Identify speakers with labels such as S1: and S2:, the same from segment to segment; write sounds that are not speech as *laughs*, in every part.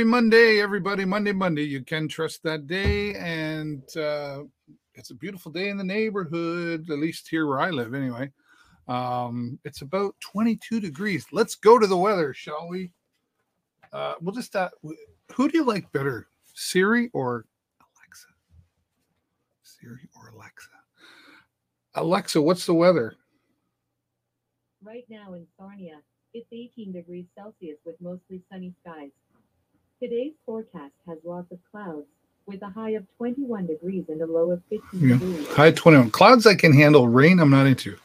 S1: Happy Monday, everybody. Monday, Monday. You can trust that day. And uh, it's a beautiful day in the neighborhood, at least here where I live, anyway. Um, it's about 22 degrees. Let's go to the weather, shall we? Uh, we'll just, uh, who do you like better, Siri or Alexa? Siri or Alexa? Alexa, what's the weather?
S2: Right now in Sarnia, it's 18 degrees Celsius with mostly sunny skies. Today's forecast has lots of clouds, with a high of 21 degrees and a low of 15
S1: Yeah.
S2: degrees.
S1: High 21. Clouds I can handle. Rain I'm not into.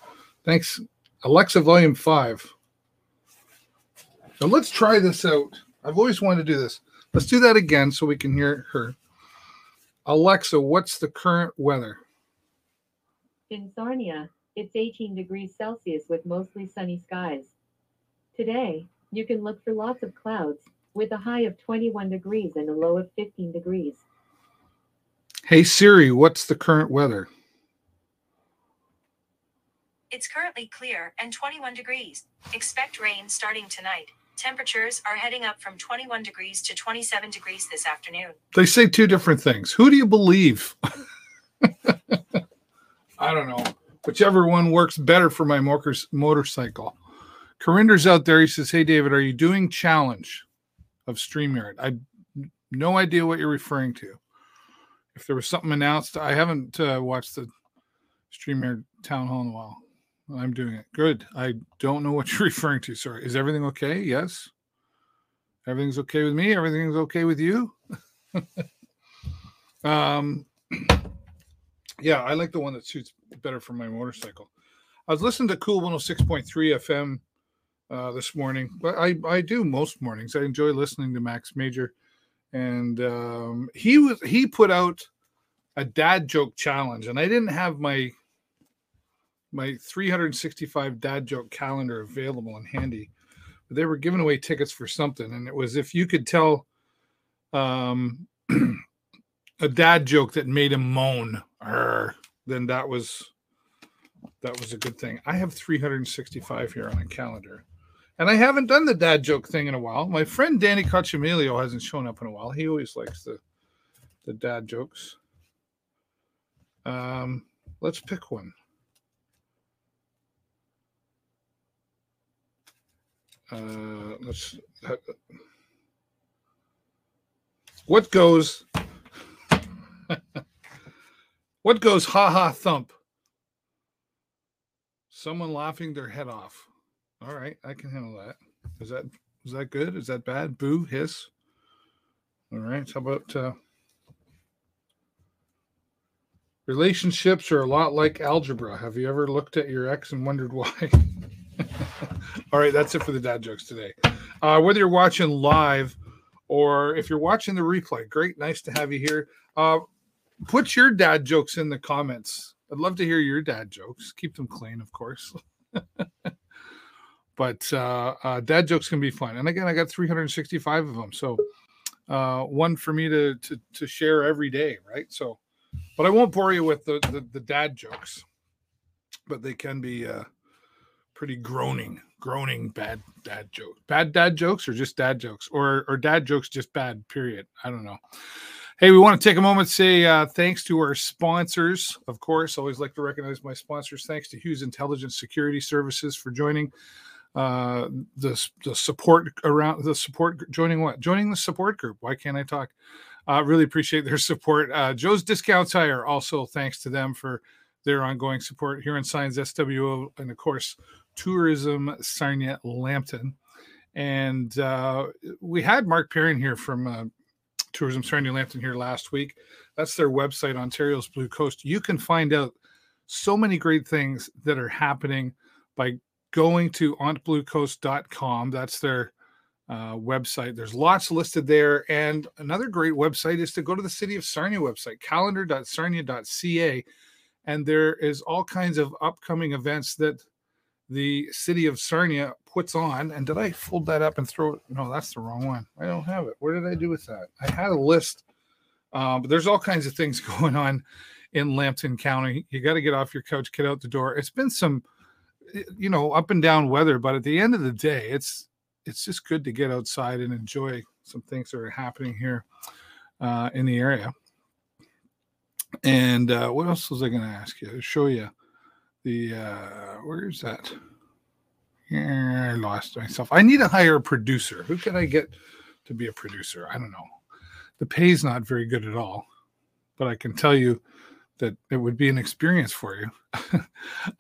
S1: Thanks. Alexa, volume five. So let's try this out. I've always wanted to do this. Let's do that again so we can hear her. Alexa, what's the current weather?
S2: In Sarnia, it's 18 degrees Celsius with mostly sunny skies. Today, you can look for lots of clouds, with a high of 21 degrees and a low of 15 degrees.
S1: Hey Siri, what's the current weather?
S3: It's currently clear and 21 degrees. Expect rain starting tonight. Temperatures are heading up from 21 degrees to 27 degrees this afternoon.
S1: They say two different things. Who do you believe? *laughs* I don't know. Whichever one works better for my motorcycle. Corinder's out there. He says, Hey, David, are you doing challenge of StreamYard? I no idea what you're referring to. If there was something announced, I haven't uh, watched the StreamYard town hall in a while. I'm doing it. Good. I don't know what *laughs* you're referring to. Sorry. Is everything okay? Yes. Everything's okay with me. Everything's okay with you. *laughs* um, *clears throat* yeah, I like the one that suits better for my motorcycle. I was listening to Cool 106.3 FM uh, this morning, but I, I do most mornings. I enjoy listening to Max Major, and um, he was he put out a dad joke challenge, and I didn't have my my 365 dad joke calendar available and handy. But they were giving away tickets for something, and it was if you could tell um, *clears throat* a dad joke that made him moan, "Arr," then that was that was a good thing. I have 365 here on a calendar. And I haven't done the dad joke thing in a while. My friend Danny Cocciamelio hasn't shown up in a while. He always likes the the dad jokes. Um, let's pick one. Uh, let's. Uh, what goes? *laughs* what goes? Ha ha thump. Someone laughing their head off. All right, I can handle that. Is that is that good? Is that bad? Boo, hiss. All right. How about uh, relationships are a lot like algebra. Have you ever looked at your ex and wondered why? *laughs* All right, that's it for the dad jokes today. Uh, whether you're watching live or if you're watching the replay, great, nice to have you here. Uh, put your dad jokes in the comments. I'd love to hear your dad jokes. Keep them clean, of course. *laughs* but uh, uh, dad jokes can be fun. And again, I got 365 of them, so uh, one for me to, to to share every day, right? So, but I won't bore you with the the, the dad jokes, but they can be uh, pretty groaning, groaning bad dad jokes. Bad dad jokes, or just dad jokes, or or dad jokes just bad. Period. I don't know. Hey, we want to take a moment to say uh, thanks to our sponsors. Of course, always like to recognize my sponsors. Thanks to Hughes Intelligence Security Services for joining uh, the the support around the support joining what joining the support group. Why can't I talk? Uh, really appreciate their *laughs* support. Uh, Joe's Discount Tire also thanks to them for their ongoing support here in Signs SWO and of course Tourism Sarnia Lambton. And uh, we had Mark Perrin here from uh, Tourism Sarnia Lambton here last week. That's their website, Ontario's Blue Coast. You can find out so many great things that are happening by going to ontbluecoast.com. That's their uh, website. There's lots listed there. And another great website is to go to the City of Sarnia website, calendar.sarnia.ca. And there is all kinds of upcoming events that the City of Sarnia puts on. And did I fold that up and throw it? No, that's the wrong one. I don't have it. Where did I do with that? I had a list, uh, but there's all kinds of things *laughs* going on in Lambton County. You got to get off your couch, get out the door. It's been some, you know, up and down weather, but at the end of the day, it's it's just good to get outside and enjoy some things that are happening here uh, in the area. And uh, what else was I going to ask you? Show you the uh, where's that? Yeah, I lost myself. I need to hire a producer. Who can I get to be a producer? I don't know. The pay's not very good at all, but I can tell you that it would be an experience for you.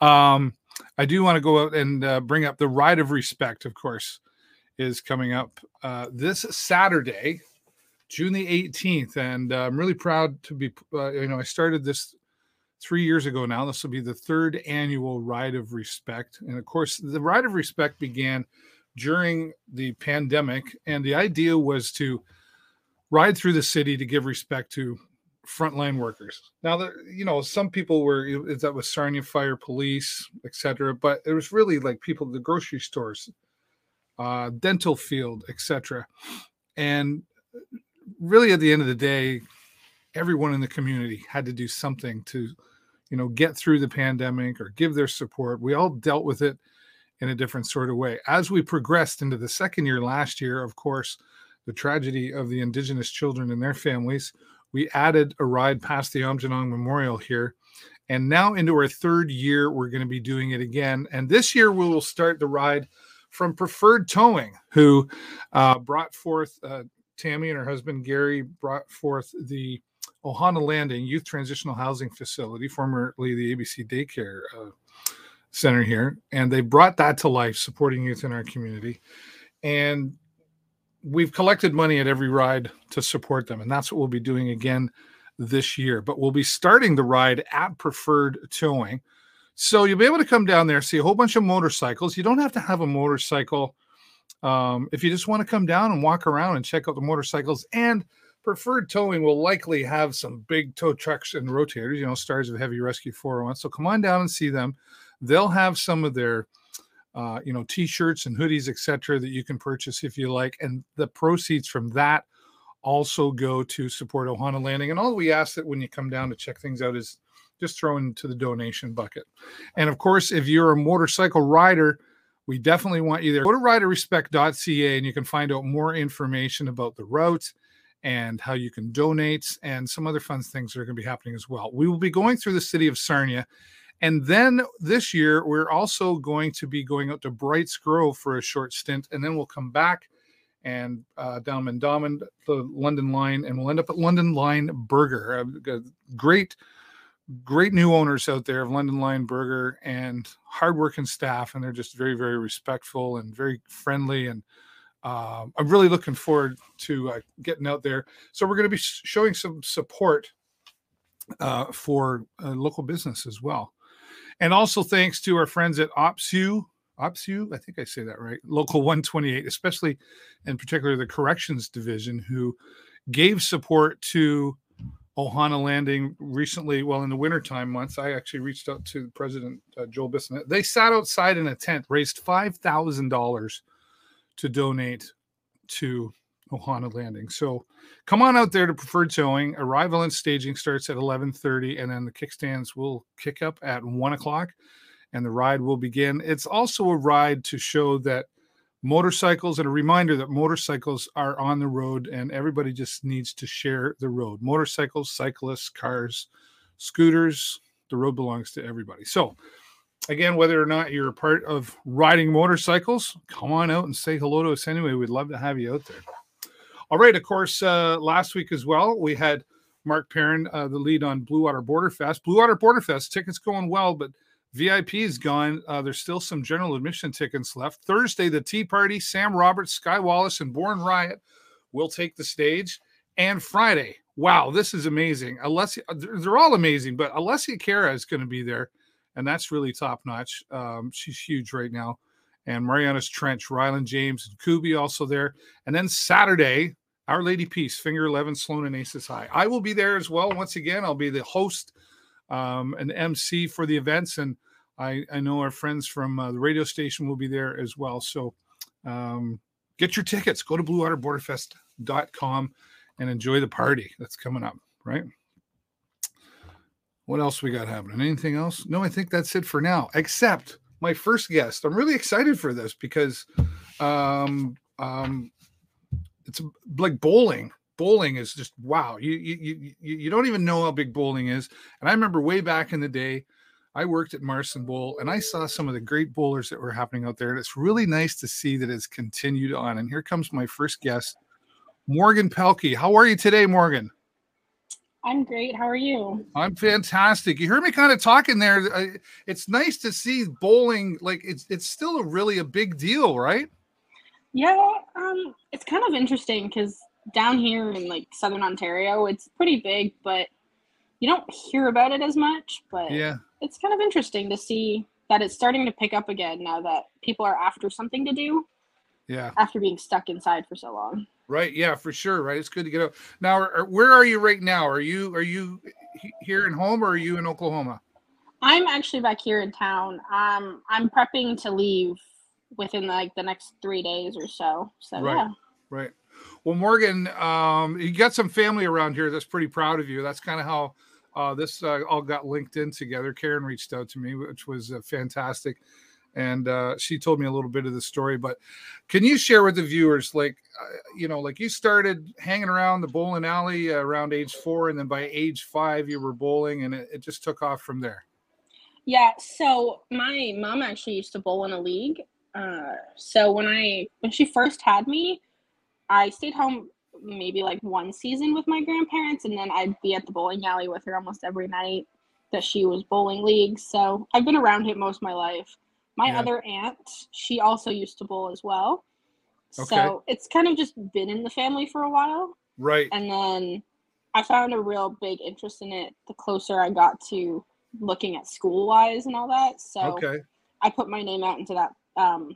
S1: *laughs* um, I do want to go out and uh, bring up the Ride of Respect, of course, is coming up uh, this Saturday, June the 18th. And uh, I'm really proud to be, uh, you know, I started this three years ago now. This will be the third annual Ride of Respect. And of course, the Ride of Respect began during the pandemic. And the idea was to ride through the city to give respect to frontline workers. Now, there, you know, some people were that was Sarnia Fire Police, etc. But it was really like people, the grocery stores, uh, dental field, etc. And really, at the end of the day, everyone in the community had to do something to, you know, get through the pandemic or give their support. We all dealt with it in a different sort of way. As we progressed into the second year last year, of course, the tragedy of the Indigenous children and their families we added a ride past the Aamjiwnaang Memorial here. And now into our third year, we're going to be doing it again. And this year, we will start the ride from Preferred Towing, who uh, brought forth uh, Tammy and her husband Gary brought forth the Ohana Landing Youth Transitional Housing Facility, formerly the ABC Daycare uh, Center here. And they brought that to life, supporting youth in our community. And we've collected money at every ride to support them, and that's what we'll be doing again this year. But we'll be starting the ride at Preferred Towing. So you'll be able to come down there, see a whole bunch of motorcycles. You don't have to have a motorcycle um, if you just want to come down and walk around and check out the motorcycles. And Preferred Towing will likely have some big tow trucks and rotators, you know, stars of Heavy Rescue 401. So come on down and see them. They'll have some of their uh, you know, t-shirts and hoodies, etc., that you can purchase if you like, and the proceeds from that also go to support Ohana Landing. And all we ask that when you come down to check things out is just throw into the donation bucket. And of course, if you're a motorcycle rider, we definitely want you there. Go to riderrespect.ca and you can find out more information about the route and how you can donate and some other fun things that are going to be happening as well. We will be going through the city of Sarnia and then this year, we're also going to be going out to Brights Grove for a short stint, and then we'll come back and uh, down Mandaumin, the London line, and we'll end up at London Line Burger. Uh, great, great new owners out there of London Line Burger and hardworking staff, and they're just very, very respectful and very friendly. And uh, I'm really looking forward to uh, getting out there. So we're going to be showing some support uh, for local business as well. And also thanks to our friends at OPSEU, OPSEU, I think I say that right, Local 128, especially in particular the corrections division, who gave support to Ohana Landing recently. Well, in the wintertime months, I actually reached out to President uh, Joel Bissonnette. They sat outside in a tent, raised $5,000 to donate to Ohana Landing. So come on out there to Preferred Towing. Arrival and staging starts at 11:30, and then the kickstands will kick up at one o'clock, and the ride will begin. It's also a ride to show that motorcycles and a reminder that motorcycles are on the road, and everybody just needs to share the road. Motorcycles, cyclists, cars, scooters. The road belongs to everybody. So again, whether or not you're a part of riding motorcycles, come on out and say hello to us anyway. We'd love to have you out there. All right. Of course, uh, last week as well, we had Mark Perrin, uh, the lead on Blue Water Border Fest. Blue Water Border Fest tickets going well, but VIP is gone. Uh, there's still some general admission tickets left. Thursday, the Tea Party, Sam Roberts, Skye Wallace, and Born Riot will take the stage. And Friday, wow, this is amazing. Alessia, they're all amazing, but Alessia Cara is going to be there, and that's really top notch. Um, she's huge right now and Marianas Trench, Ryland James, and Kubi also there. And then Saturday, Our Lady Peace, Finger 11, Sloan and Aces High. I will be there as well. Once again, I'll be the host um, and MC for the events. And I, I know our friends from uh, the radio station will be there as well. So um, get your tickets. Go to bluewaterborderfest.com and enjoy the party that's coming up, right? What else we got happening? Anything else? No, I think that's it for now, except my first guest. I'm really excited for this because um, um, it's like bowling. Bowling is just wow. You you you you don't even know how big bowling is. And I remember way back in the day, I worked at Marston Bowl and I saw some of the great bowlers that were happening out there. And it's really nice to see that it's continued on. And here comes my first guest, Morgan Pelkie. How are you today, Morgan?
S4: I'm great. How are you?
S1: I'm fantastic. You heard me kind of talking there. It's nice to see bowling like it's it's still a really a big deal, right?
S4: Yeah, um, it's kind of interesting because down here in like southern Ontario, it's pretty big, but you don't hear about it as much. But
S1: yeah,
S4: it's kind of interesting to see that it's starting to pick up again now that people are after something to do.
S1: Yeah,
S4: after being stuck inside for so long.
S1: Right. Yeah, for sure. Right. It's good to get out. Now, are, where are you right now? Are you are you here in home or are you in Oklahoma?
S4: I'm actually back here in town. Um, I'm prepping to leave within like the next three days or so. So
S1: right.
S4: yeah.
S1: Right. Well, Morgan, um, you got some family around here that's pretty proud of you. That's kind of how uh, this uh, all got linked in together. Karen reached out to me, which was uh, fantastic and uh, she told me a little bit of the story. But can you share with the viewers, like, uh, you know, like you started hanging around the bowling alley around age four, and then by age five you were bowling, and it, it just took off from there.
S4: Yeah. So my mom actually used to bowl in a league. Uh, so when I when she first had me, I stayed home maybe like one season with my grandparents, and then I'd be at the bowling alley with her almost every night that she was bowling leagues. So I've been around it most of my life. My yeah. other aunt, she also used to bowl as well. Okay. So it's kind of just been in the family for a while.
S1: Right.
S4: And then I found a real big interest in it the closer I got to looking at school wise and all that. So
S1: okay.
S4: I put my name out into that um,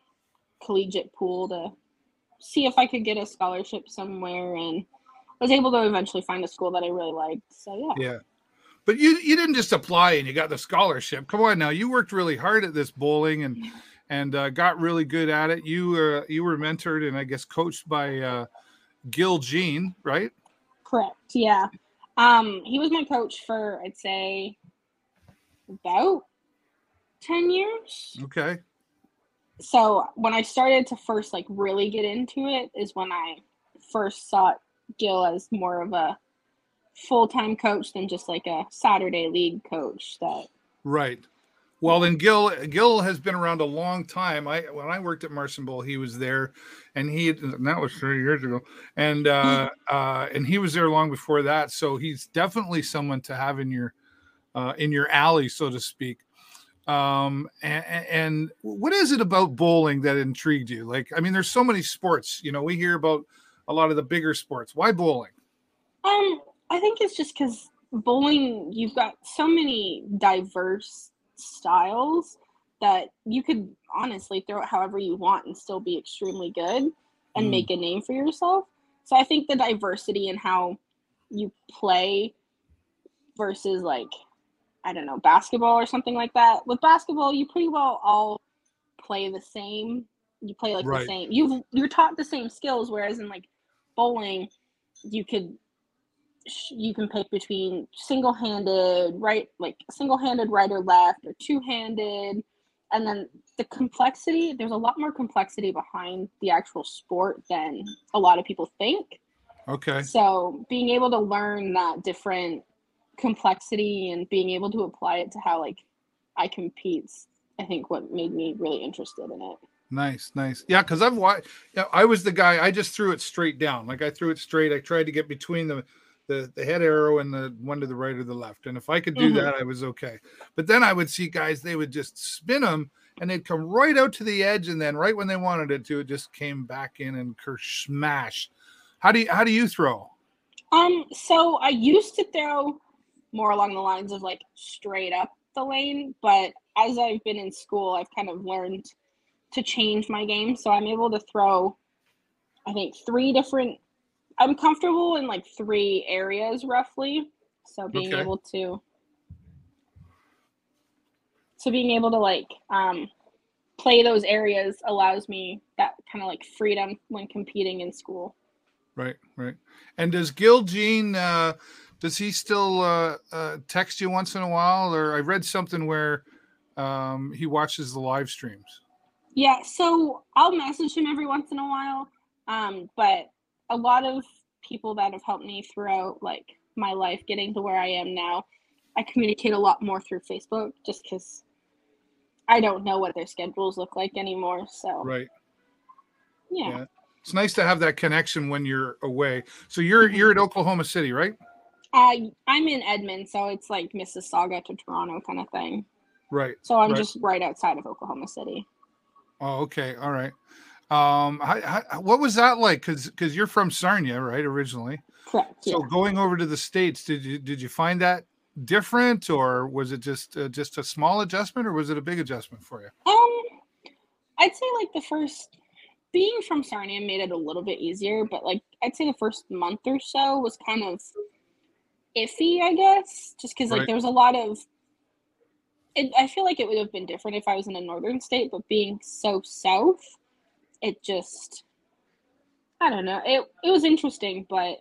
S4: collegiate pool to see if I could get a scholarship somewhere and was able to eventually find a school that I really liked. So yeah.
S1: Yeah. But you you didn't just apply and you got the scholarship. Come on now, you worked really hard at this bowling and and uh, got really good at it. You uh, you were mentored and I guess coached by uh, Gil Jean, right?
S4: Correct. Yeah. Um, he was my coach for I'd say about ten years.
S1: Okay.
S4: So when I started to first like really get into it is when I first sought Gil as more of a full time coach than just like a Saturday league coach. That
S1: right. Well, then Gil Gil has been around a long time. I when I worked at Marston Bowl, he was there, and he and that was three years ago, and uh, uh, and he was there long before that. So he's definitely someone to have in your uh, in your alley, so to speak. Um, and, and what is it about bowling that intrigued you? Like, I mean, there's so many sports. You know, we hear about a lot of the bigger sports. Why bowling?
S4: Um, I think it's just because bowling, you've got so many diverse styles that you could honestly throw it however you want and still be extremely good and mm. make a name for yourself. So I think the diversity in how you play versus like I don't know basketball or something like that. With basketball, you pretty well all play the same. You play like right. the same. You've you're taught the same skills, whereas in like bowling, you could you can pick between single-handed right like single-handed right or left or two-handed and then the complexity there's a lot more complexity behind the actual sport than a lot of people think
S1: okay
S4: so being able to learn that different complexity and being able to apply it to how like i compete i think what made me really interested in it
S1: Nice, nice. Yeah, because I've watched. Yeah, I was the guy. I just threw it straight down. Like I threw it straight. I tried to get between the the, the head arrow and the one to the right or the left. And if I could do mm-hmm. that, I was okay. But then I would see guys, they would just spin them and they'd come right out to the edge. And then right when they wanted it to, it just came back in and kersh smash. How do you, how do you throw?
S4: Um, so I used to throw more along the lines of like straight up the lane, but as I've been in school, I've kind of learned to change my game. So I'm able to throw, I think, three different I'm comfortable in like three areas roughly. So being okay. able to so being able to like um play those areas allows me that kind of like freedom when competing in school.
S1: Right, right. And does Gil Jean uh does he still uh, uh text you once in a while or I read something where um he watches the live streams?
S4: Yeah, so I'll message him every once in a while. Um, but a lot of people that have helped me throughout like my life getting to where I am now. I communicate a lot more through Facebook just because I don't know what their schedules look like anymore. So
S1: Right.
S4: yeah.
S1: Yeah. It's nice to have that connection when you're away. So you're
S4: Mhm.
S1: you're at Oklahoma City, right?
S4: Uh, I'm in Edmond, so it's like Mississauga to Toronto kind of thing.
S1: Right.
S4: So I'm
S1: Right.
S4: just right outside of Oklahoma City.
S1: Oh, okay. All right. Um, what was that like? Because because you're from Sarnia, right, originally.
S4: Correct.
S1: So
S4: yeah.
S1: going over to the states, did you did you find that different, or was it just uh, just a small adjustment, or was it a big adjustment for you?
S4: Um, I'd say like the first being from Sarnia made it a little bit easier, but like I'd say the first month or so was kind of iffy, I guess, just because like
S1: Right.
S4: there was a lot of. It, I feel like it would have been different if I was in a northern state, but being so south, it just. I don't know. It it was interesting, but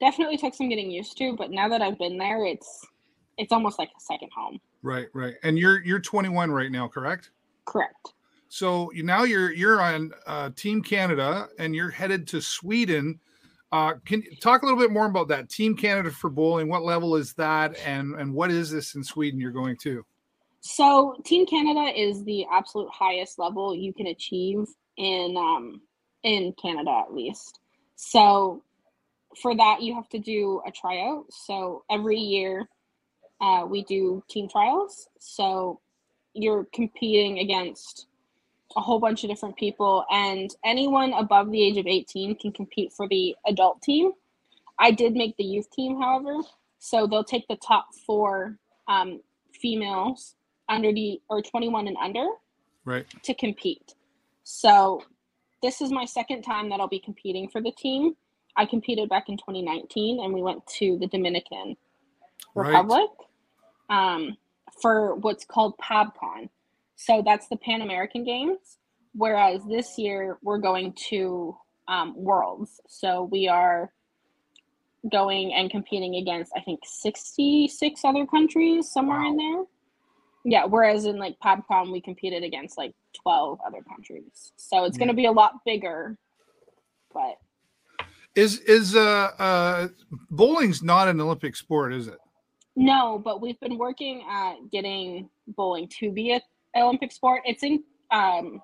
S4: definitely took some getting used to. But now that I've been there, it's it's almost like a second home.
S1: Right, right. And you're you're 21 right now, correct?
S4: Correct.
S1: So you, now you're you're on uh, Team Canada, and you're headed to Sweden. Uh, can you talk a little bit more about that Team Canada for bowling? What level is that, and and what is this in Sweden you're going to?
S4: So, Team Canada is the absolute highest level you can achieve in um, in Canada, at least. So, for that, you have to do a tryout. So every year, uh, we do team trials. So you're competing against a whole bunch of different people, and anyone above the age of 18 can compete for the adult team. I did make the youth team, however, so they'll take the top four um, females under the or 21 and under
S1: Right.
S4: to compete. So this is my second time that I'll be competing for the team. I competed back in 2019 and we went to the Dominican
S1: Right.
S4: Republic um, for what's called PabCon. So that's the Pan American Games. Whereas this year we're going to um, Worlds. So we are going and competing against, I think, 66 other countries, somewhere in there. Yeah, whereas in like PabCon we competed against like 12 other countries. So it's going to be a lot bigger. But
S1: Is is uh uh bowling's not an Olympic sport, is it?
S4: No, but we've been working at getting bowling to be a Olympic sport. It's in um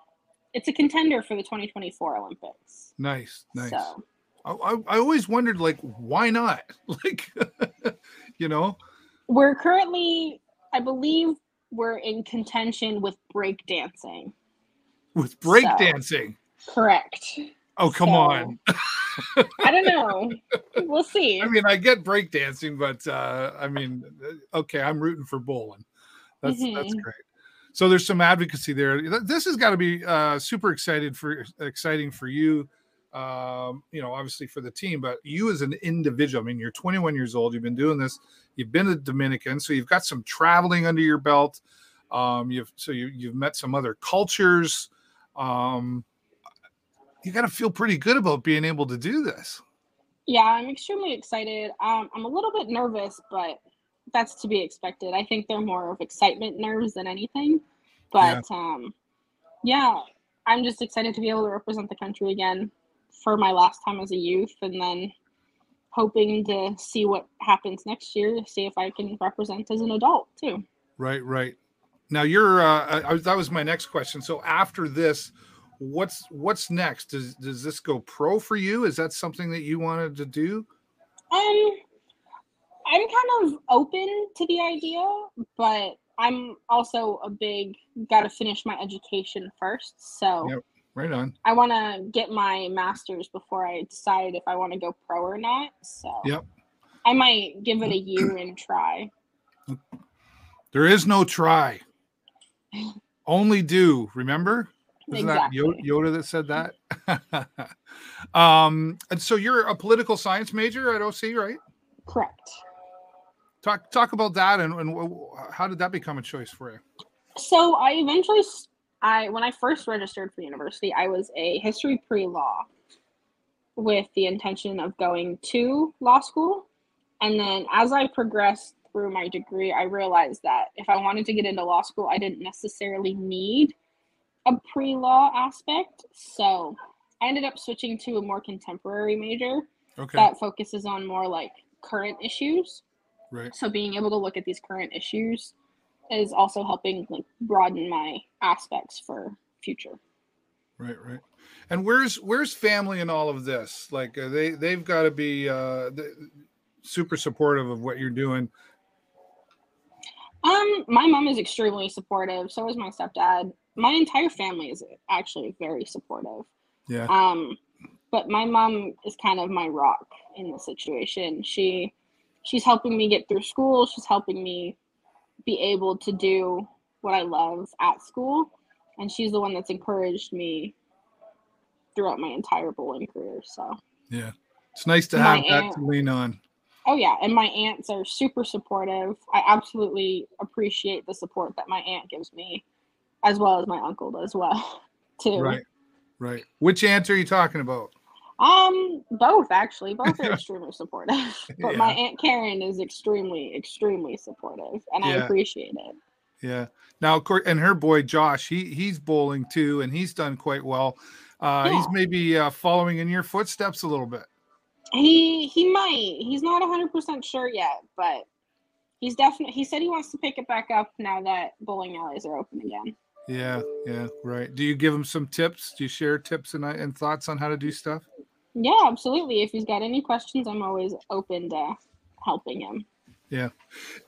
S4: it's a contender for the 2024 Olympics.
S1: Nice, nice.
S4: So
S1: I, I, I always wondered like why not? *laughs* Like *laughs* you know?
S4: we're currently I believe we're in contention with breakdancing.
S1: With
S4: So-
S1: breakdancing.
S4: Correct.
S1: Oh come
S4: so-
S1: on. *laughs*
S4: I don't know. *laughs* we'll see.
S1: I mean, I get breakdancing, but uh, I mean, uh, okay, I'm rooting for bowling. That's that's
S4: Mhm.
S1: great. So there's some advocacy there. This has got to be uh, super excited for exciting for you. Um, you know, obviously for the team, but you as an individual. I mean, you're 21 years old. You've been doing this. You've been a Dominican, so you've got some traveling under your belt. Um, you've so you you've met some other cultures. Um, you got to feel pretty good about being able to do this.
S4: Yeah, I'm extremely excited. Um, I'm a little bit nervous, but that's to be expected. I think they're more of excitement nerves than anything. But um, yeah, I'm just excited to be able to represent the country again for my last time as a youth, and then hoping to see what happens next year. to See if I can represent as an adult too.
S1: Right, right. Now you're. Uh, I, that was my next question. So after this, what's what's next? Does does this go pro for you? Is that something that you wanted to do?
S4: Um, I'm kind of open to the idea, but I'm also a big got to finish my education first. So
S1: Yep. Right on.
S4: I want to get my master's before I decide if I want to go pro or not. So
S1: Yep.
S4: I might give it a year and try.
S1: There is no try. *laughs* Only do. Remember? Isn't that Yoda that said that? *laughs* um, and so you're a political science major at OC, right?
S4: Correct.
S1: Talk talk about that and, and how did that become a choice for you?
S4: So I eventually, I when I first registered for university, I was a history pre-law with the intention of going to law school. And then as I progressed through my degree, I realized that if I wanted to get into law school, I didn't necessarily need a pre-law aspect. So I ended up switching to a more contemporary major
S1: Okay.
S4: that focuses on more like current issues.
S1: right.
S4: So being able to look at these current issues is also helping like broaden my aspects for future.
S1: Right, right. And where's where's family in all of this? Like uh, they they've got to be uh super supportive of what you're doing.
S4: Um, my mom is extremely supportive. So is my stepdad. My entire family is actually very supportive.
S1: Yeah.
S4: Um, but my mom is kind of my rock in the situation. She she's helping me get through school. She's helping me be able to do what I love at school, and she's the one that's encouraged me throughout my entire bowling career. So,
S1: Yeah. It's nice to
S4: My
S1: have that
S4: aunt-
S1: to lean on.
S4: oh yeah, and my aunts are super supportive. I absolutely appreciate the support that my aunt gives me, as well as my uncle does well, *laughs* too.
S1: Right. Right. Which aunt are you talking about?
S4: Um, both actually, both are *laughs* extremely supportive. *laughs* But my aunt Karen is extremely, extremely supportive, and I appreciate it.
S1: Yeah. Now, of course, and her boy Josh, he he's bowling too, and he's done quite well. Uh, He's maybe uh, following in your footsteps a little bit.
S4: He he might. He's not hundred percent sure yet, but he's definitely. He said he wants to pick it back up now that bowling alleys are open again.
S1: Yeah. Yeah. Right. Do you give him some tips? Do you share tips and, and thoughts on how to do stuff?
S4: Yeah, absolutely. If he's got any questions, I'm always open to helping him. Yeah.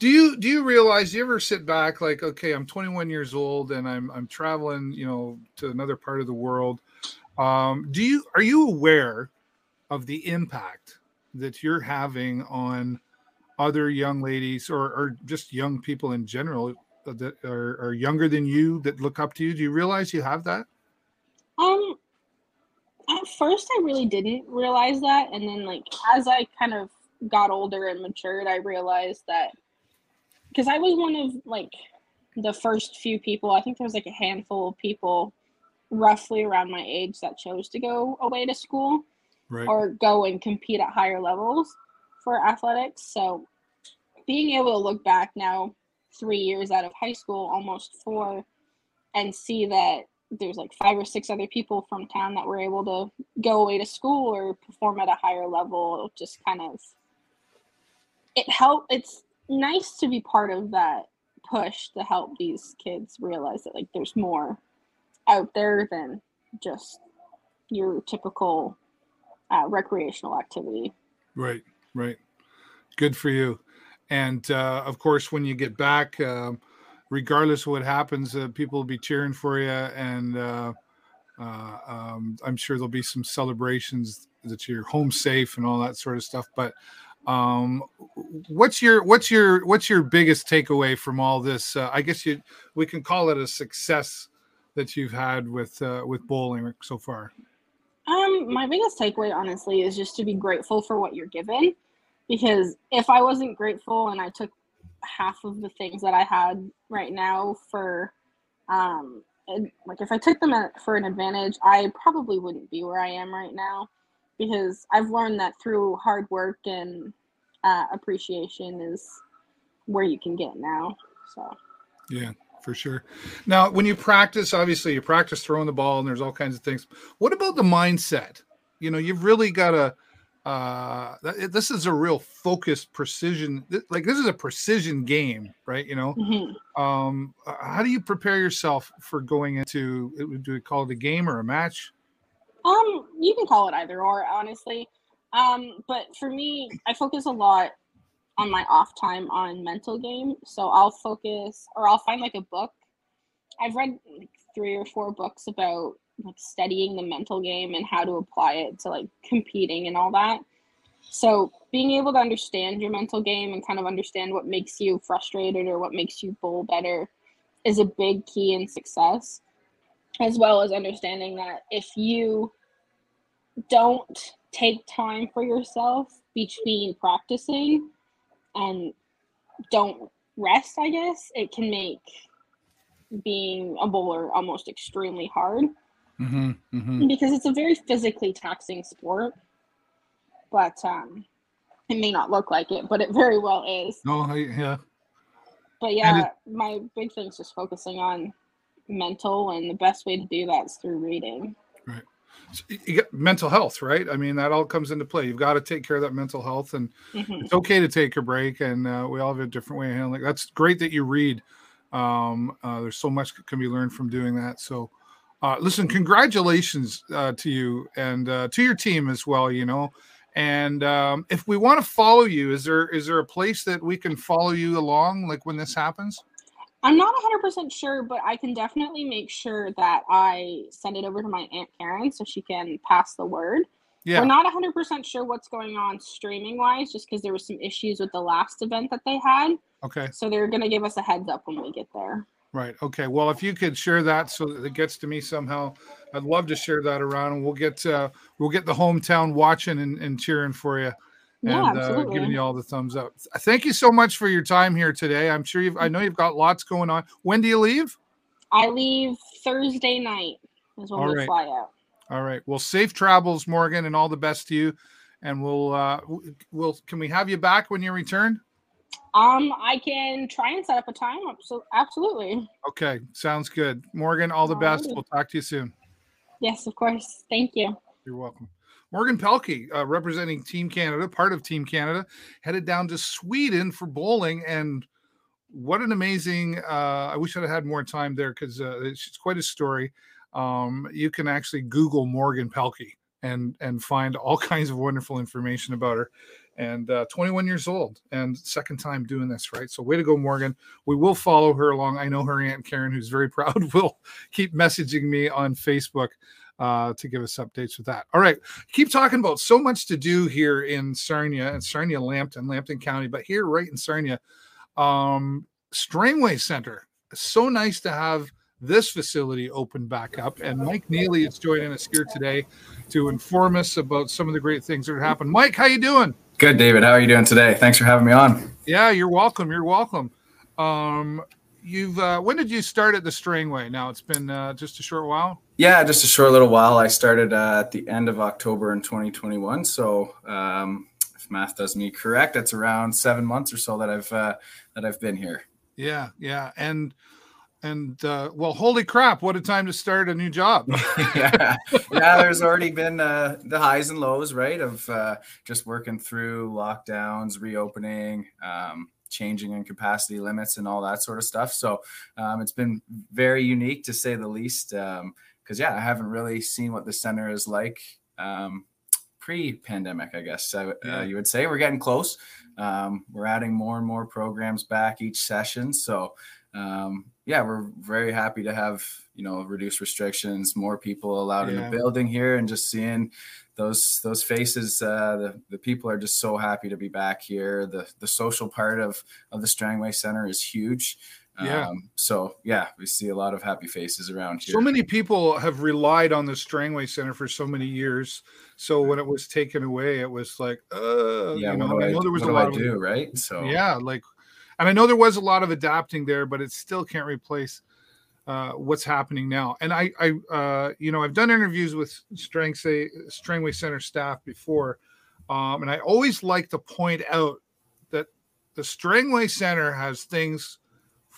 S1: Do you do you realize? Do you ever sit back like, okay, I'm 21 years old and I'm I'm traveling, you know, to another part of the world. Um, do you are you aware of the impact that you're having on other young ladies or or just young people in general that are, are younger than you that look up to you? Do you realize you have that?
S4: Um, at first, I really didn't realize that, and then like as I kind of got older and matured, I realized that because I was one of like the first few people. I think there was like a handful of people, roughly around my age, that chose to go away to school
S1: Right.
S4: or go and compete at higher levels for athletics. So being able to look back now, three years out of high school, almost four, and see that there's like five or six other people from town that were able to go away to school or perform at a higher level, just kind of it helped. It's nice to be part of that push to help these kids realize that like there's more out there than just your typical uh, recreational activity.
S1: Right, right. Good for you. And uh, of course, when you get back, um, regardless of what happens, uh, people will be cheering for you, and uh, uh, um, I'm sure there'll be some celebrations that you're home safe and all that sort of stuff. But um, what's your what's your what's your biggest takeaway from all this? Uh, I guess you we can call it a success that you've had with uh, with bowling so far.
S4: Um, my biggest takeaway, honestly, is just to be grateful for what you're given. Because if I wasn't grateful and I took half of the things that I had right now for, um, like if I took them for an advantage, I probably wouldn't be where I am right now. Because I've learned that through hard work and uh, appreciation is where you can get now. So.
S1: Yeah, for sure. Now, when you practice, obviously you practice throwing the ball and there's all kinds of things. What about the mindset? You know, you've really got to uh th- this is a real focused precision th- like this is a precision game right you know
S4: mhm.
S1: um how do you prepare yourself for going into do we call it a game or a match
S4: Um, you can call it either or, honestly. Um, but for me, I focus a lot on my off time on mental game. So I'll focus, or I'll find like a book. I've read like three or four books about like studying the mental game and how to apply it to like competing and all that. So being able to understand your mental game and kind of understand what makes you frustrated or what makes you bowl better is a big key in success as well as understanding that if you don't take time for yourself between practicing and don't rest, I guess, it can make being a bowler almost extremely hard
S1: mm-hmm, mm-hmm.
S4: because it's a very physically taxing sport. But um, it may not look like it, but it very well is.
S1: no I, yeah
S4: But yeah, my big thing is just focusing on mental, and the best way to do that is through reading.
S1: you get mental health, right? I mean, that all comes into play. You've got to take care of that mental health, and
S4: Mhm.
S1: it's okay to take a break. And uh, we all have a different way of handling. it. That's great that you read. Um, uh, there's so much that can be learned from doing that. So, uh, listen, congratulations uh, to you and uh, to your team as well. You know, and um, if we want to follow you, is there is there a place that we can follow you along, like when this happens?
S4: I'm not 100% sure, but I can definitely make sure that I send it over to my Aunt Karen so she can pass the word.
S1: Yeah.
S4: We're not 100% sure what's going on streaming wise, just because there was some issues with the last event that they had.
S1: Okay.
S4: So they're going to give us a heads up when we get there.
S1: Right. Okay. Well, if you could share that so that it gets to me somehow, I'd love to share that around, and we'll get uh, we'll get the hometown watching and, and cheering for you,
S4: Yeah,
S1: and uh, giving you all the thumbs up. Thank you so much for your time here today. I'm sure you've I know you've got lots going on. When do you leave?
S4: I leave Thursday night is when
S1: All
S4: we
S1: right.
S4: fly out.
S1: All right. Well, safe travels, Morgan, and all the best to you. And we'll uh, we'll can we have you back when you return?
S4: Um, I can try and set up a time. abso- Absolutely.
S1: Okay. Sounds good, Morgan. All the best.
S4: Alrighty.
S1: We'll talk to you soon.
S4: Yes, of course. Thank you.
S1: You're welcome. Morgan Pelkie, uh, representing Team Canada, part of Team Canada, headed down to Sweden for bowling. And what an amazing! Uh, I wish I'd had more time there because uh, it's, it's quite a story. Um, you can actually Google Morgan Pelkie and and find all *laughs* kinds of wonderful information about her. And uh, 21 years old and second time doing this, right? So way to go, Morgan. We will follow her along. I know her aunt Karen, who's very *laughs* proud, will keep messaging me on Facebook uh, to give us updates with that. All right, keep talking about so much to do here in Sarnia and Sarnia Lambton, Lambton County, but here right in Sarnia, um, Strangway Center. So nice to have this facility opened back up. And Mike Neely is joining us here today to inform us about some of the great things that have happened. Mike, how you doing?
S5: Good, David. How are you doing today? Thanks for having me on.
S1: Yeah, you're welcome. You're welcome. Um, you've uh, when did you start at the Strangway? Now it's been uh, just a short while.
S5: Yeah, just a short little while. I started uh, at the end of October in 2021. So, um, if math does me correct, it's around seven months or so that I've uh, that I've been here.
S1: Yeah, yeah, and and uh, well, holy crap! What a time to start a new job. *laughs*
S5: yeah, yeah. There's already been uh, the highs and lows, right? Of uh, just working through lockdowns, reopening, um, changing in capacity limits, and all that sort of stuff. So um, it's been very unique to say the least. Because yeah, I haven't really seen what the center is like um, pre-pandemic. I guess uh,
S1: Yeah.
S5: you would say we're getting close. Um, we're adding more and more programs back each session. So um, yeah, we're very happy to have you know reduced restrictions, more people allowed in the building here, and just seeing those those faces. Uh, the the people are just so happy to be back here. The the social part of of the Strangway Center is huge.
S1: Yeah.
S5: Um, so yeah, we see a lot of happy faces around here.
S1: So many people have relied on the Strangway Center for so many years. So when it was taken away, it was like, uh,
S5: yeah,
S1: you know, I
S5: I,
S1: know there was a lot
S5: I
S1: of
S5: do, right? So
S1: yeah, like, and I know there was a lot of adapting there, but it still can't replace uh, what's happening now. And I, I, uh, you know, I've done interviews with Strangway Strangway Center staff before, um, and I always like to point out that the Strangway Center has things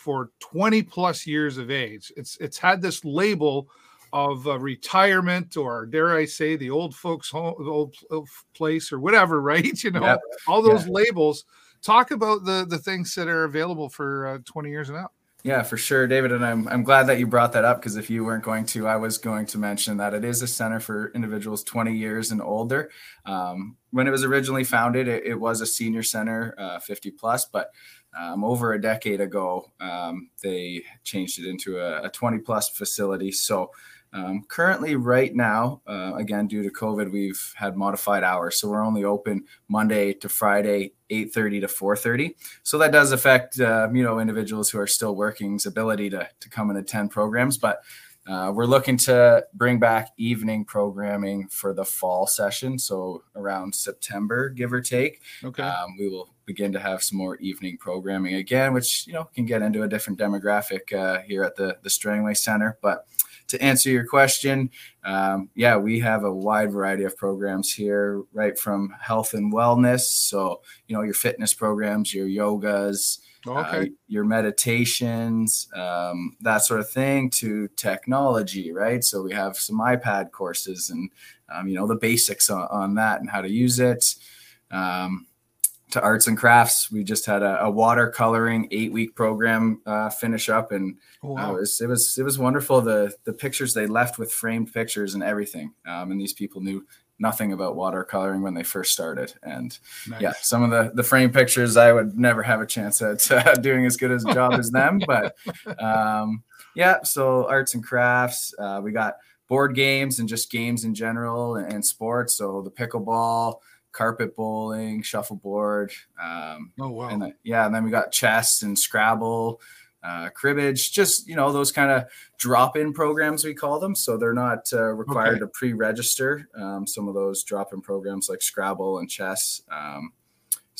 S1: for 20 plus years of age. It's it's had this label of uh, retirement or dare I say the old folks home, the old, old place or whatever, *laughs* right? You know, all those labels. Talk about the the things that are available for uh, 20 years and up.
S5: Yeah, for sure, David. And I'm, I'm glad that you brought that up because if you weren't going to, I was going to mention that it is a center for individuals 20 years and older. Um, when it was originally founded, it, it was a senior center, uh, 50 plus, but um, over a decade ago, um, they changed it into a, a 20 plus facility. So um, currently, right now, uh, again due to COVID, we've had modified hours, so we're only open Monday to Friday, 8:30 to 4:30 so that does affect uh, you know individuals who are still working's ability to, to come and attend programs. But uh, we're looking to bring back evening programming for the fall session. So around september give or take.
S1: Okay.
S5: um, we will begin to have some more evening programming again which you know can get into a different demographic uh, here at the the strangway center but to answer your question um, yeah we have a wide variety of programs here right from health and wellness so you know your fitness programs your yogas uh,
S1: Okay.
S5: your meditations, um, that sort of thing, to technology, right? So we have some iPad courses and um, you know the basics on, on that and how to use it. Um, to arts and crafts, we just had a, a watercoloring eight week program uh, finish up, and
S1: Oh,
S5: uh, it was it was it was wonderful. The the pictures they left with framed pictures and everything, um, and these people knew nothing about watercoloring when they first started, and
S1: Nice.
S5: yeah, some of the the frame pictures I would never have a chance at *laughs* uh, doing as good as a job as them. *laughs* But um, yeah, so arts and crafts. Uh, we got board games and just games in general and, and sports. So the pickleball, carpet bowling, shuffleboard. Um,
S1: Oh wow.
S5: and then, yeah, and then we got chess and Scrabble, uh, cribbage, just you know those kind of drop-in programs we call them. So they're not uh, required
S1: Okay.
S5: to pre-register. Um, some of those drop-in programs like Scrabble and chess. Um,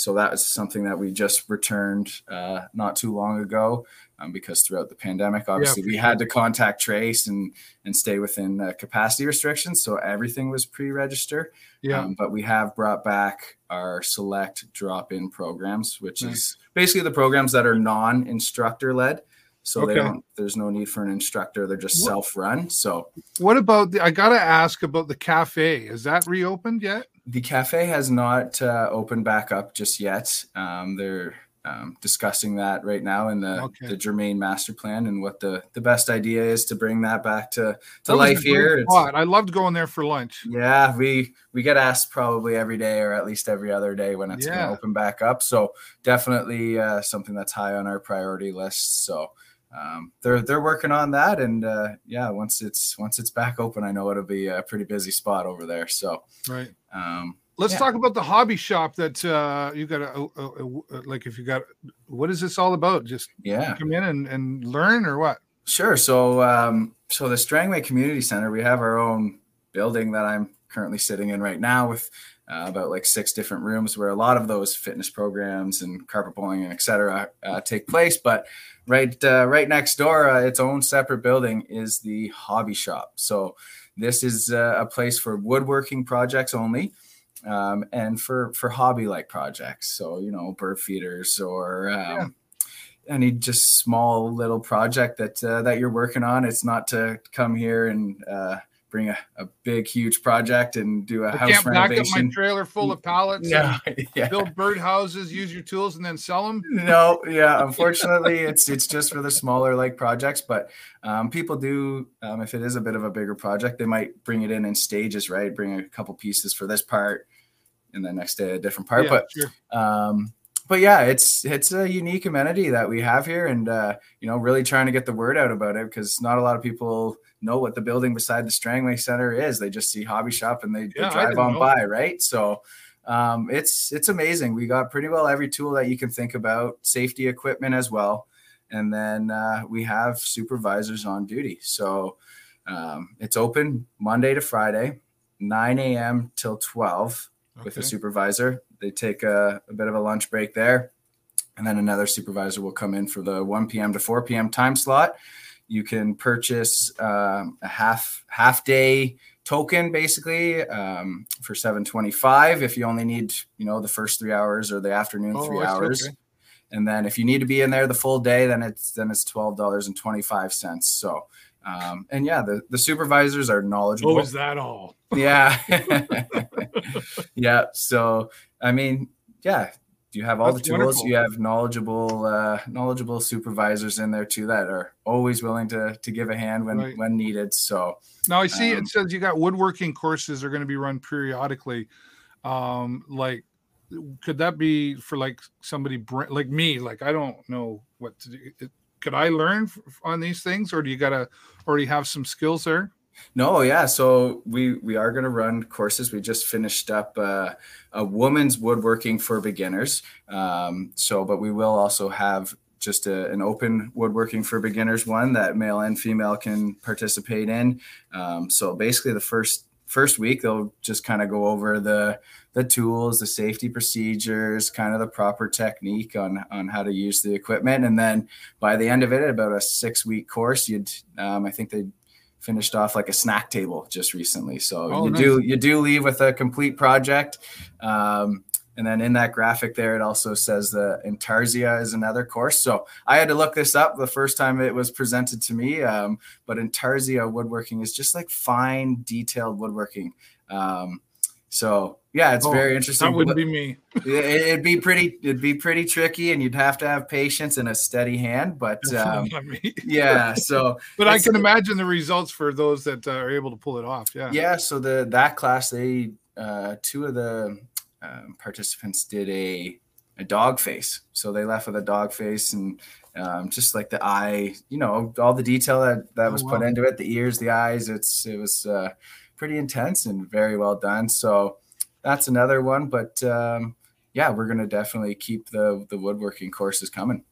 S5: so that is something that we just returned uh, not too long ago um, because throughout the pandemic, obviously
S1: for
S5: we had to contact trace and and stay within uh, capacity restrictions. So everything was pre-register.
S1: yeah.
S5: Um, but we have brought back our select drop-in programs, which
S1: Nice.
S5: is basically the programs that are non-instructor led. So they don't. There's no need for an instructor. They're just
S1: What-
S5: self-run. So
S1: what about the? I gotta ask about the cafe. Is that reopened yet?
S5: The cafe has not uh, opened back up just yet. Um, they're um, discussing that right now in the,
S1: Okay.
S5: the Germain master plan and what the, the best idea is to bring that back to, to
S1: That was a
S5: life here.
S1: I loved going there for lunch.
S5: Yeah, we we get asked probably every day or at least every other day when it's going to open back up. So definitely uh, something that's high on our priority list. So um, they're they're working on that, and uh, yeah, once it's once it's back open, I know it'll be a pretty busy spot over there. So
S1: Right.
S5: um,
S1: Let's
S5: Yeah.
S1: talk about the hobby shop that uh, you got to like. If you got, what is this all about? Just
S5: yeah,
S1: come in and, and learn, or what?
S5: Sure. So, um, so the Strangway Community Center, we have our own building that I'm currently sitting in right now with uh, about like six different rooms where a lot of those fitness programs and carpet bowling and et cetera uh, take place. But right, uh, right next door, uh, its own separate building is the hobby shop. So this is uh, a place for woodworking projects only. Um, and for for hobby like projects, so you know, bird feeders or um,
S1: Yeah.
S5: any just small little project that uh, that you're working on. It's not to come here and uh, bring a, a big, huge project and do a
S1: I
S5: house
S1: can't back up my
S5: renovation.
S1: trailer full of pallets.
S5: No, *laughs* yeah.
S1: Build bird houses, use your tools, and then sell them.
S5: no, yeah. Unfortunately, it's it's just for the smaller like projects. But um, people do, um, if it is a bit of a bigger project, they might bring it in in stages, right? Bring a couple pieces for this part, and then next day a different part.
S1: Yeah,
S5: but
S1: sure.
S5: um but yeah it's it's a unique amenity that we have here and uh you know really trying to get the word out about it because not a lot of people know what the building beside the strangway center is they just see hobby shop and they, they
S1: Yeah, I
S5: drive on
S1: know.
S5: by right so um it's it's amazing we got pretty well every tool that you can think about safety equipment as well and then uh, we have supervisors on duty so um, it's open monday to friday 9 a.m till 12 with the
S1: Okay.
S5: supervisor. They take a, a bit of a lunch break there, and then another supervisor will come in for the 1 p.m. to 4 p.m. time slot. You can purchase um, a half half day token basically um, for 725 if you only need you know the first three hours or the afternoon
S1: Oh,
S5: three hours
S1: okay.
S5: and then if you need to be in there the full day then it's then it's $12.25 so um, and yeah the, the supervisors are knowledgeable
S1: Oh, is that all?
S5: yeah. *laughs* *laughs* *laughs* yeah. So, I mean, yeah, you have all
S1: That's
S5: the tools.
S1: wonderful.
S5: You have knowledgeable, uh, knowledgeable supervisors in there too that are always willing to to give a hand when
S1: Right.
S5: when needed. So,
S1: Now I see
S5: Um,
S1: it says you got woodworking courses are going to be run periodically. Um, like, could that be for like somebody like me? Like, I don't know what to do. Could I learn on these things, or do you got to already have some skills there?
S5: No, yeah. So we we are going to run courses. We just finished up uh, a woman's woodworking for beginners. Um, so, but we will also have just a, an open woodworking for beginners one that male and female can participate in. Um, so basically, the first first week they'll just kind of go over the the tools, the safety procedures, kind of the proper technique on on how to use the equipment, and then by the end of it, about a six week course, you'd um, I think they finished off like a snack table just recently. So
S1: Oh,
S5: you
S1: nice.
S5: do you do leave with a complete project. Um, And then in that graphic there, it also says the Intarsia is another course. So I had to look this up the first time it was presented to me. Um, but Intarsia woodworking is just like fine, detailed woodworking. Um, so yeah, it's
S1: Oh,
S5: very interesting.
S1: That wouldn't be me. *laughs*
S5: It- It'd be pretty. It'd be pretty tricky, and you'd have to have patience and a steady hand. But um,
S1: Definitely *laughs* not me.
S5: yeah, so *laughs*
S1: But I can imagine the results for those that uh, are able to pull it off. Yeah.
S5: yeah, so the that class, they uh, two of the um, participants did a a dog face. So they left with a dog face and um, just like the eye, you know, all the detail that that
S1: Oh,
S5: was put into it, the ears, the eyes. It's it was uh, pretty intense and very well done. So that's another one. But um, yeah, we're gonna definitely keep the the woodworking courses coming.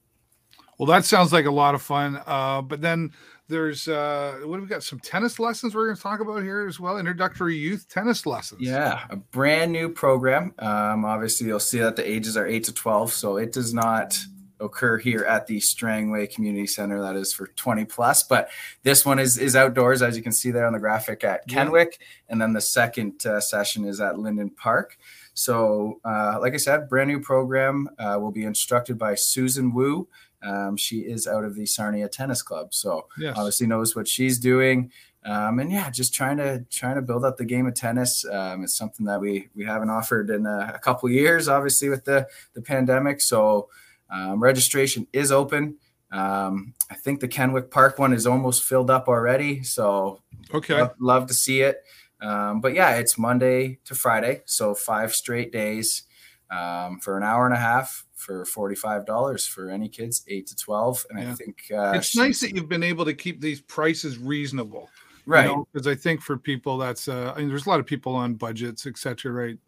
S1: Well, that sounds like a lot of fun. Uh, but then there's uh, what have we got? Some tennis lessons we're going to talk about here as well. Introductory youth tennis lessons.
S5: Yeah, a brand new program. Um, obviously, you'll see that the ages are 8 to 12, so it does not occur here at the Strangway Community Center. That is for 20 plus, but this one is is outdoors, as you can see there on the graphic at. Kenwick, and then the second uh, session is at Linden Park. So, uh, like I said, brand new program uh, will be instructed by Susan Wu. Um, she is out of the Sarnia Tennis Club, so
S1: Yes.
S5: obviously knows what she's doing um, and yeah just trying to trying to build up the game of tennis um, it's something that we we haven't offered in a, a couple years obviously with the the pandemic so um, registration is open um, i think the kenwick park one is almost filled up already so
S1: Okay.
S5: love, love to see it um, but yeah it's monday to friday so five straight days um, for an hour and a half for $45 for any kids 8 to 12 and
S1: Yeah.
S5: i think uh,
S1: it's nice that you've been able to keep these prices reasonable.
S5: right
S1: Because I think for people that's, uh, I mean, there's a lot of people on budgets, etc right?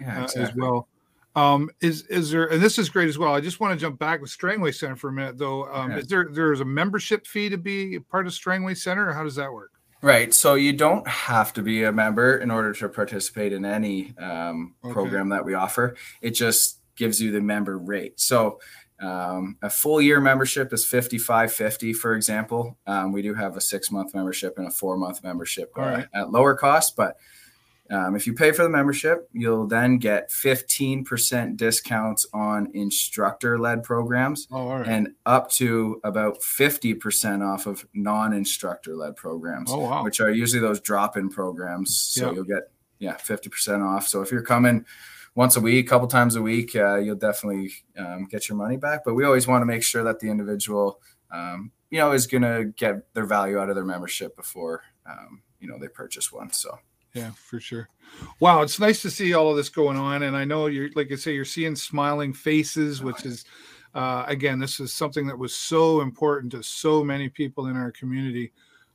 S5: yeah
S1: uh, as well. Um, is is there and this is great as well. I just want to jump back with Strangway Center for a minute though. Um,
S5: Okay.
S1: is there there is a membership fee to be part of Strangway Center, or how does that work?
S5: Right. So you don't have to be a member in order to participate in any um,
S1: Okay.
S5: program that we offer. It just gives you the member rate. So um, a full year membership is fifty five fifty, for example. Um, we do have a six month membership and a four month membership uh,
S1: right.
S5: at lower cost, but um, if you pay for the membership, you'll then get 15% discounts on instructor led programs
S1: Oh, right.
S5: and up to about 50% off of non-instructor led programs
S1: oh, wow.
S5: which are usually those drop-in programs so
S1: Yeah.
S5: you'll get yeah 50% off so if you're coming once a week a couple times a week uh, you'll definitely um, get your money back but we always want to make sure that the individual um, you know is going to get their value out of their membership before um, you know they purchase one so
S1: Yeah, for sure. Wow, it's nice to see all of this going on, and I know you're like I say, you're seeing smiling faces, which is, uh, again, this is something that was so important to so many people in our community.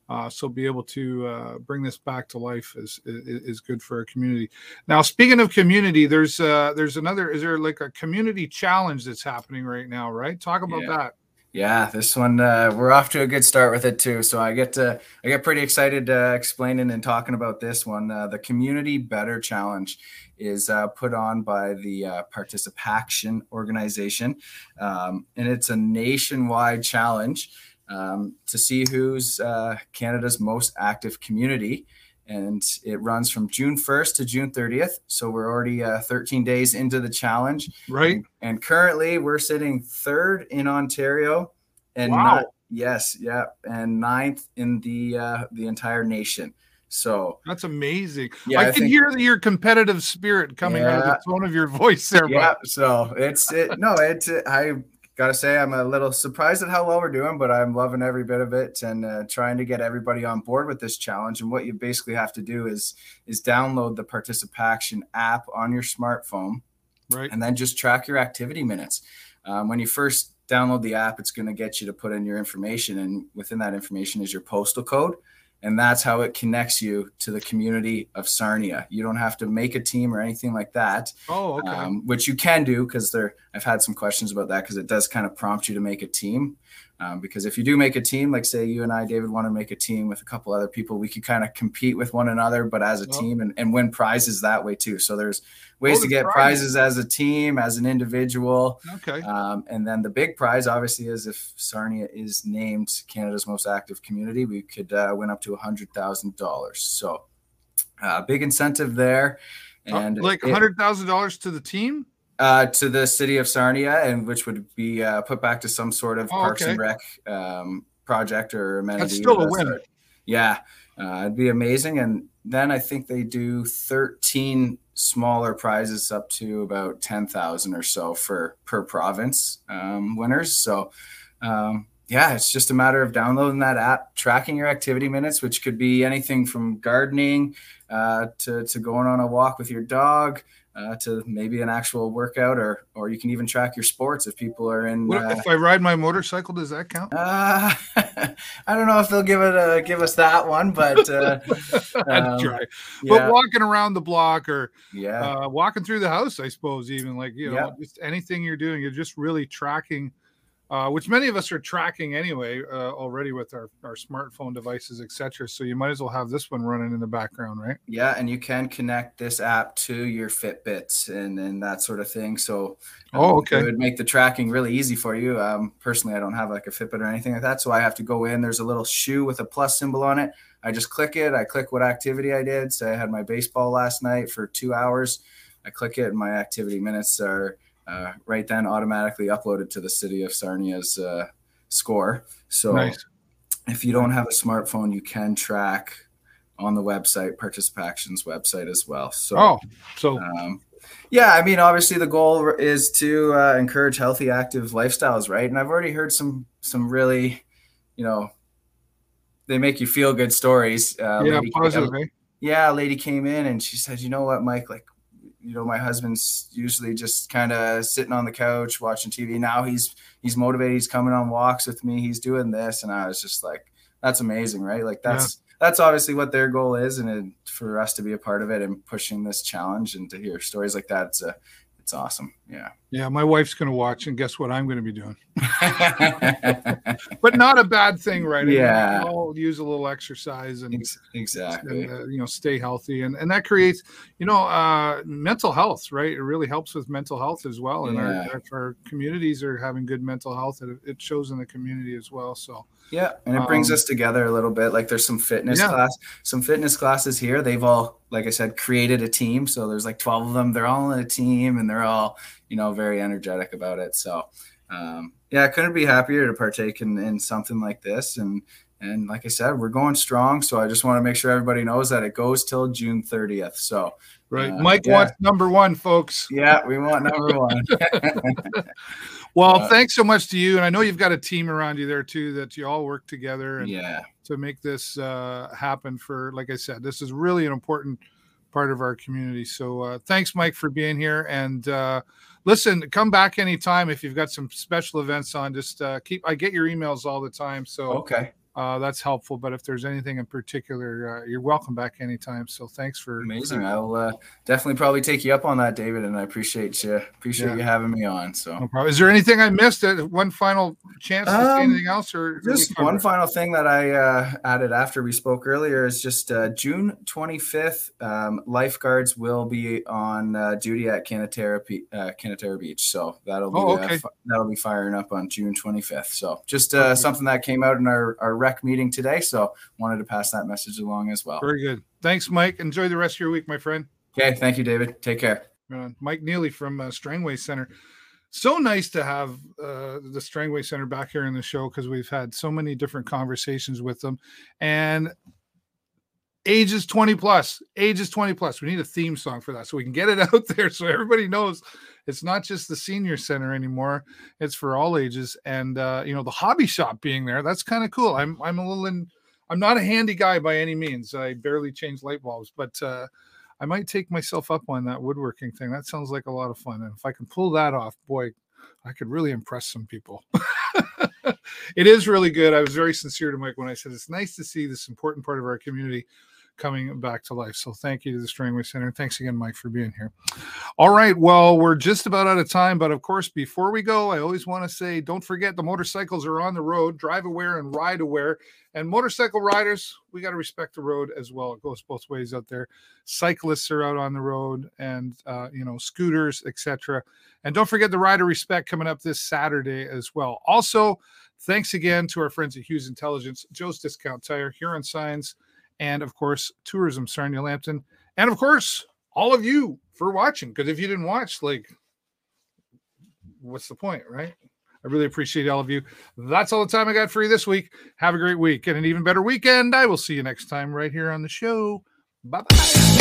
S1: Uh, so be able to uh, bring this back to life is, is is good for our community. Now, speaking of community, there's uh, there's another. Is there like a community challenge that's happening right now? Right? Talk about
S5: Yeah.
S1: that.
S5: Yeah, this one uh, we're off to a good start with it too. So I get to I get pretty excited uh, explaining and talking about this one. Uh, the Community Better Challenge is uh, put on by the uh, ParticipACTION Organization, um, and it's a nationwide challenge um, to see who's uh, Canada's most active community. And it runs from June 1st to June 30th. So we're already uh, 13 days into the challenge.
S1: Right?
S5: And, and currently we're sitting third in Ontario and
S1: Wow.
S5: not yes, yeah, and ninth in the uh the entire nation. So
S1: That's amazing.
S5: yeah,
S1: I,
S5: I
S1: can
S5: think
S1: hear your competitive spirit coming out of the tone of your voice there.
S5: yeah,
S1: bud.
S5: so it's it no, it's I gotta say I'm a little surprised at how well we're doing, but I'm loving every bit of it and uh, trying to get everybody on board with this challenge. And what you basically have to do is is download the ParticipACTION app on your smartphone
S1: right.
S5: and then just track your activity minutes. Um, when you first download the app, it's going to get you to put in your information, and within that information is your postal code, and that's how it connects you to the community of Sarnia. You don't have to make a team or anything like that,
S1: Oh, okay.
S5: um, which you can do because there. I've had some questions about that because it does kind of prompt you to make a team. Um, because if you do make a team, like say you and I, David, want to make a team with a couple other people, we could kind of compete with one another, but as a
S1: Oh.
S5: team and, and win prizes that way too. So there's ways
S1: Oh,
S5: to get
S1: prizes.
S5: prizes as a team, as an individual.
S1: okay.
S5: Um, and then the big prize, obviously, is if Sarnia is named Canada's most active community, we could uh, win up to $100,000. So, uh, big incentive there.
S1: Uh,
S5: And
S1: like hundred thousand dollars to the team.
S5: Uh, to the city of Sarnia, and which would be uh, put back to some sort of
S1: Oh,
S5: Parks and. Rec um, project or amenity.
S1: still a
S5: that
S1: win.
S5: sort. Yeah, uh, it'd be amazing. And then I think they do 13 smaller prizes up to about 10,000 or so for per province um, winners. So, um, yeah, it's just a matter of downloading that app, tracking your activity minutes, which could be anything from gardening uh, to, to going on a walk with your dog. Uh, to maybe an actual workout, or or you can even track your sports if people are in.
S1: What,
S5: uh,
S1: if I ride my motorcycle, does that count?
S5: uh, *laughs* I don't know if they'll give it a, give us that one, but uh, *laughs* um, yeah,
S1: But walking around the block or
S5: yeah,
S1: uh, walking through the house, I suppose, even like you know, just anything you're doing, you're just really tracking, uh, which many of us are tracking anyway uh, already with our, our smartphone devices, etc. So you might as well have this one running in the background, right?
S5: yeah, and you can connect this app to your Fitbits and and that sort of thing. So,
S1: Oh,
S5: um,
S1: okay.
S5: it would make the tracking really easy for you. Um, personally, I don't have like a Fitbit or anything like that, so I have to go in. There's a little shoe with a plus symbol on it. I just click it. I click what activity I did. Say I had my baseball last night for two hours. I click it, and my activity minutes are uh, right then automatically uploaded to the city of Sarnia's uh, score. So
S1: Nice.
S5: if you don't have a smartphone, you can track on the website, Participaction's website as well. So,
S1: Oh, so
S5: um, yeah, I mean, obviously the goal is to uh, encourage healthy, active lifestyles, right? And I've already heard some some really, you know, they make you feel good stories. Uh,
S1: yeah, positive, eh?
S5: yeah, a lady came in and she said, "You know what, Mike? Like, you know, my husband's usually just kind of sitting on the couch watching TV. Now he's he's motivated. He's coming on walks with me. He's doing this." And I was just like, "That's amazing, right? Like that's that's obviously what their goal is, and it, for us to be a part of it and pushing this challenge and to hear stories like that, it's a it's awesome. Yeah."
S1: Yeah, my wife's going to watch, and guess what I'm going to be doing? *laughs* But not a bad thing, right?
S5: Yeah.
S1: I'll use a little exercise and
S5: exactly.
S1: and, uh, you know stay healthy and and that creates you know uh mental health right it really helps with mental health as well and
S5: Yeah.
S1: our, our communities are having good mental health it, it shows in the community as well so
S5: Yeah, and it brings
S1: Um,
S5: us together a little bit. Like there's some fitness
S1: Yeah.
S5: class, some fitness classes here. They've all, like I said, created a team. So there's like 12 of them. They're all in a team, and they're all, you know, very energetic about it. So, um, yeah, I couldn't be happier to partake in, in something like this. And and like I said, we're going strong. So I just want to make sure everybody knows that it goes till June 30th. So
S1: right
S5: Uh,
S1: mike
S5: yeah.
S1: wants number one folks
S5: yeah, we want number one. *laughs*
S1: well
S5: Uh,
S1: thanks so much to you and i know you've got a team around you there too that you all work together and
S5: yeah,
S1: to make this uh, happen for like i said this is really an important part of our community so uh, thanks mike for being here and uh, listen come back anytime if you've got some special events on. Just uh, keep i get your emails all the time so
S5: okay,
S1: uh, that's helpful but if there's anything in particular uh, you're welcome back anytime so thanks for
S5: amazing. I'll uh, definitely probably take you up on that, David, and I appreciate you appreciate
S1: Yeah.
S5: you having me on. So.
S1: no problem. is there anything i missed uh, one final chance to say
S5: Um,
S1: anything else or
S5: Just one final thing that I uh, added after we spoke earlier is just uh, June 25th. Um, lifeguards will be on uh, duty at Canatara, uh, Canatara Beach, so that'll be
S1: Oh,
S5: uh,
S1: okay.
S5: that'll be firing up on June 25th. So just uh,
S1: Okay.
S5: something that came out in our, our rec meeting today. So wanted to pass that message along as well.
S1: very good thanks mike enjoy the rest of your week my friend
S5: Okay, thank you, David. Take care.
S1: Uh, Mike Neely from uh, Strangway Center. So nice to have uh, the Strangway Center back here in the show because we've had so many different conversations with them. And ages 20 plus, ages 20 plus. We need a theme song for that so we can get it *laughs* out there so everybody knows it's not just the senior center anymore. It's for all ages. And, uh, you know, the hobby shop being there, that's kind of cool. I'm, I'm a little in, I'm not a handy guy by any means. I barely change light bulbs, but, uh, I might take myself up on that woodworking thing. That sounds like a lot of fun. And if I can pull that off, boy, I could really impress some people. *laughs* it is really good. I was very sincere to Mike when I said it's nice to see this important part of our community coming back to life. So thank you to the Strangway Center. Thanks again, Mike, for being here. All right. Well, we're just about out of time. But of course, before we go, I always want to say don't forget the motorcycles are on the road. Drive aware and ride aware. And motorcycle riders, we got to respect the road as well. It goes both ways out there. Cyclists are out on the road, and uh, you know, scooters, etc. And don't forget the Rider Respect coming up this Saturday as well. Also, thanks again to our friends at Hughes Intelligence, Joe's Discount Tire, Huron Signs, and of course, Tourism Sarnia Lambton, and of course, all of you for watching. Because if you didn't watch, like what's the point, right? I really appreciate all of you. That's all the time I got for you this week. Have a great week and an even better weekend. I will see you next time right here on the show. Bye bye.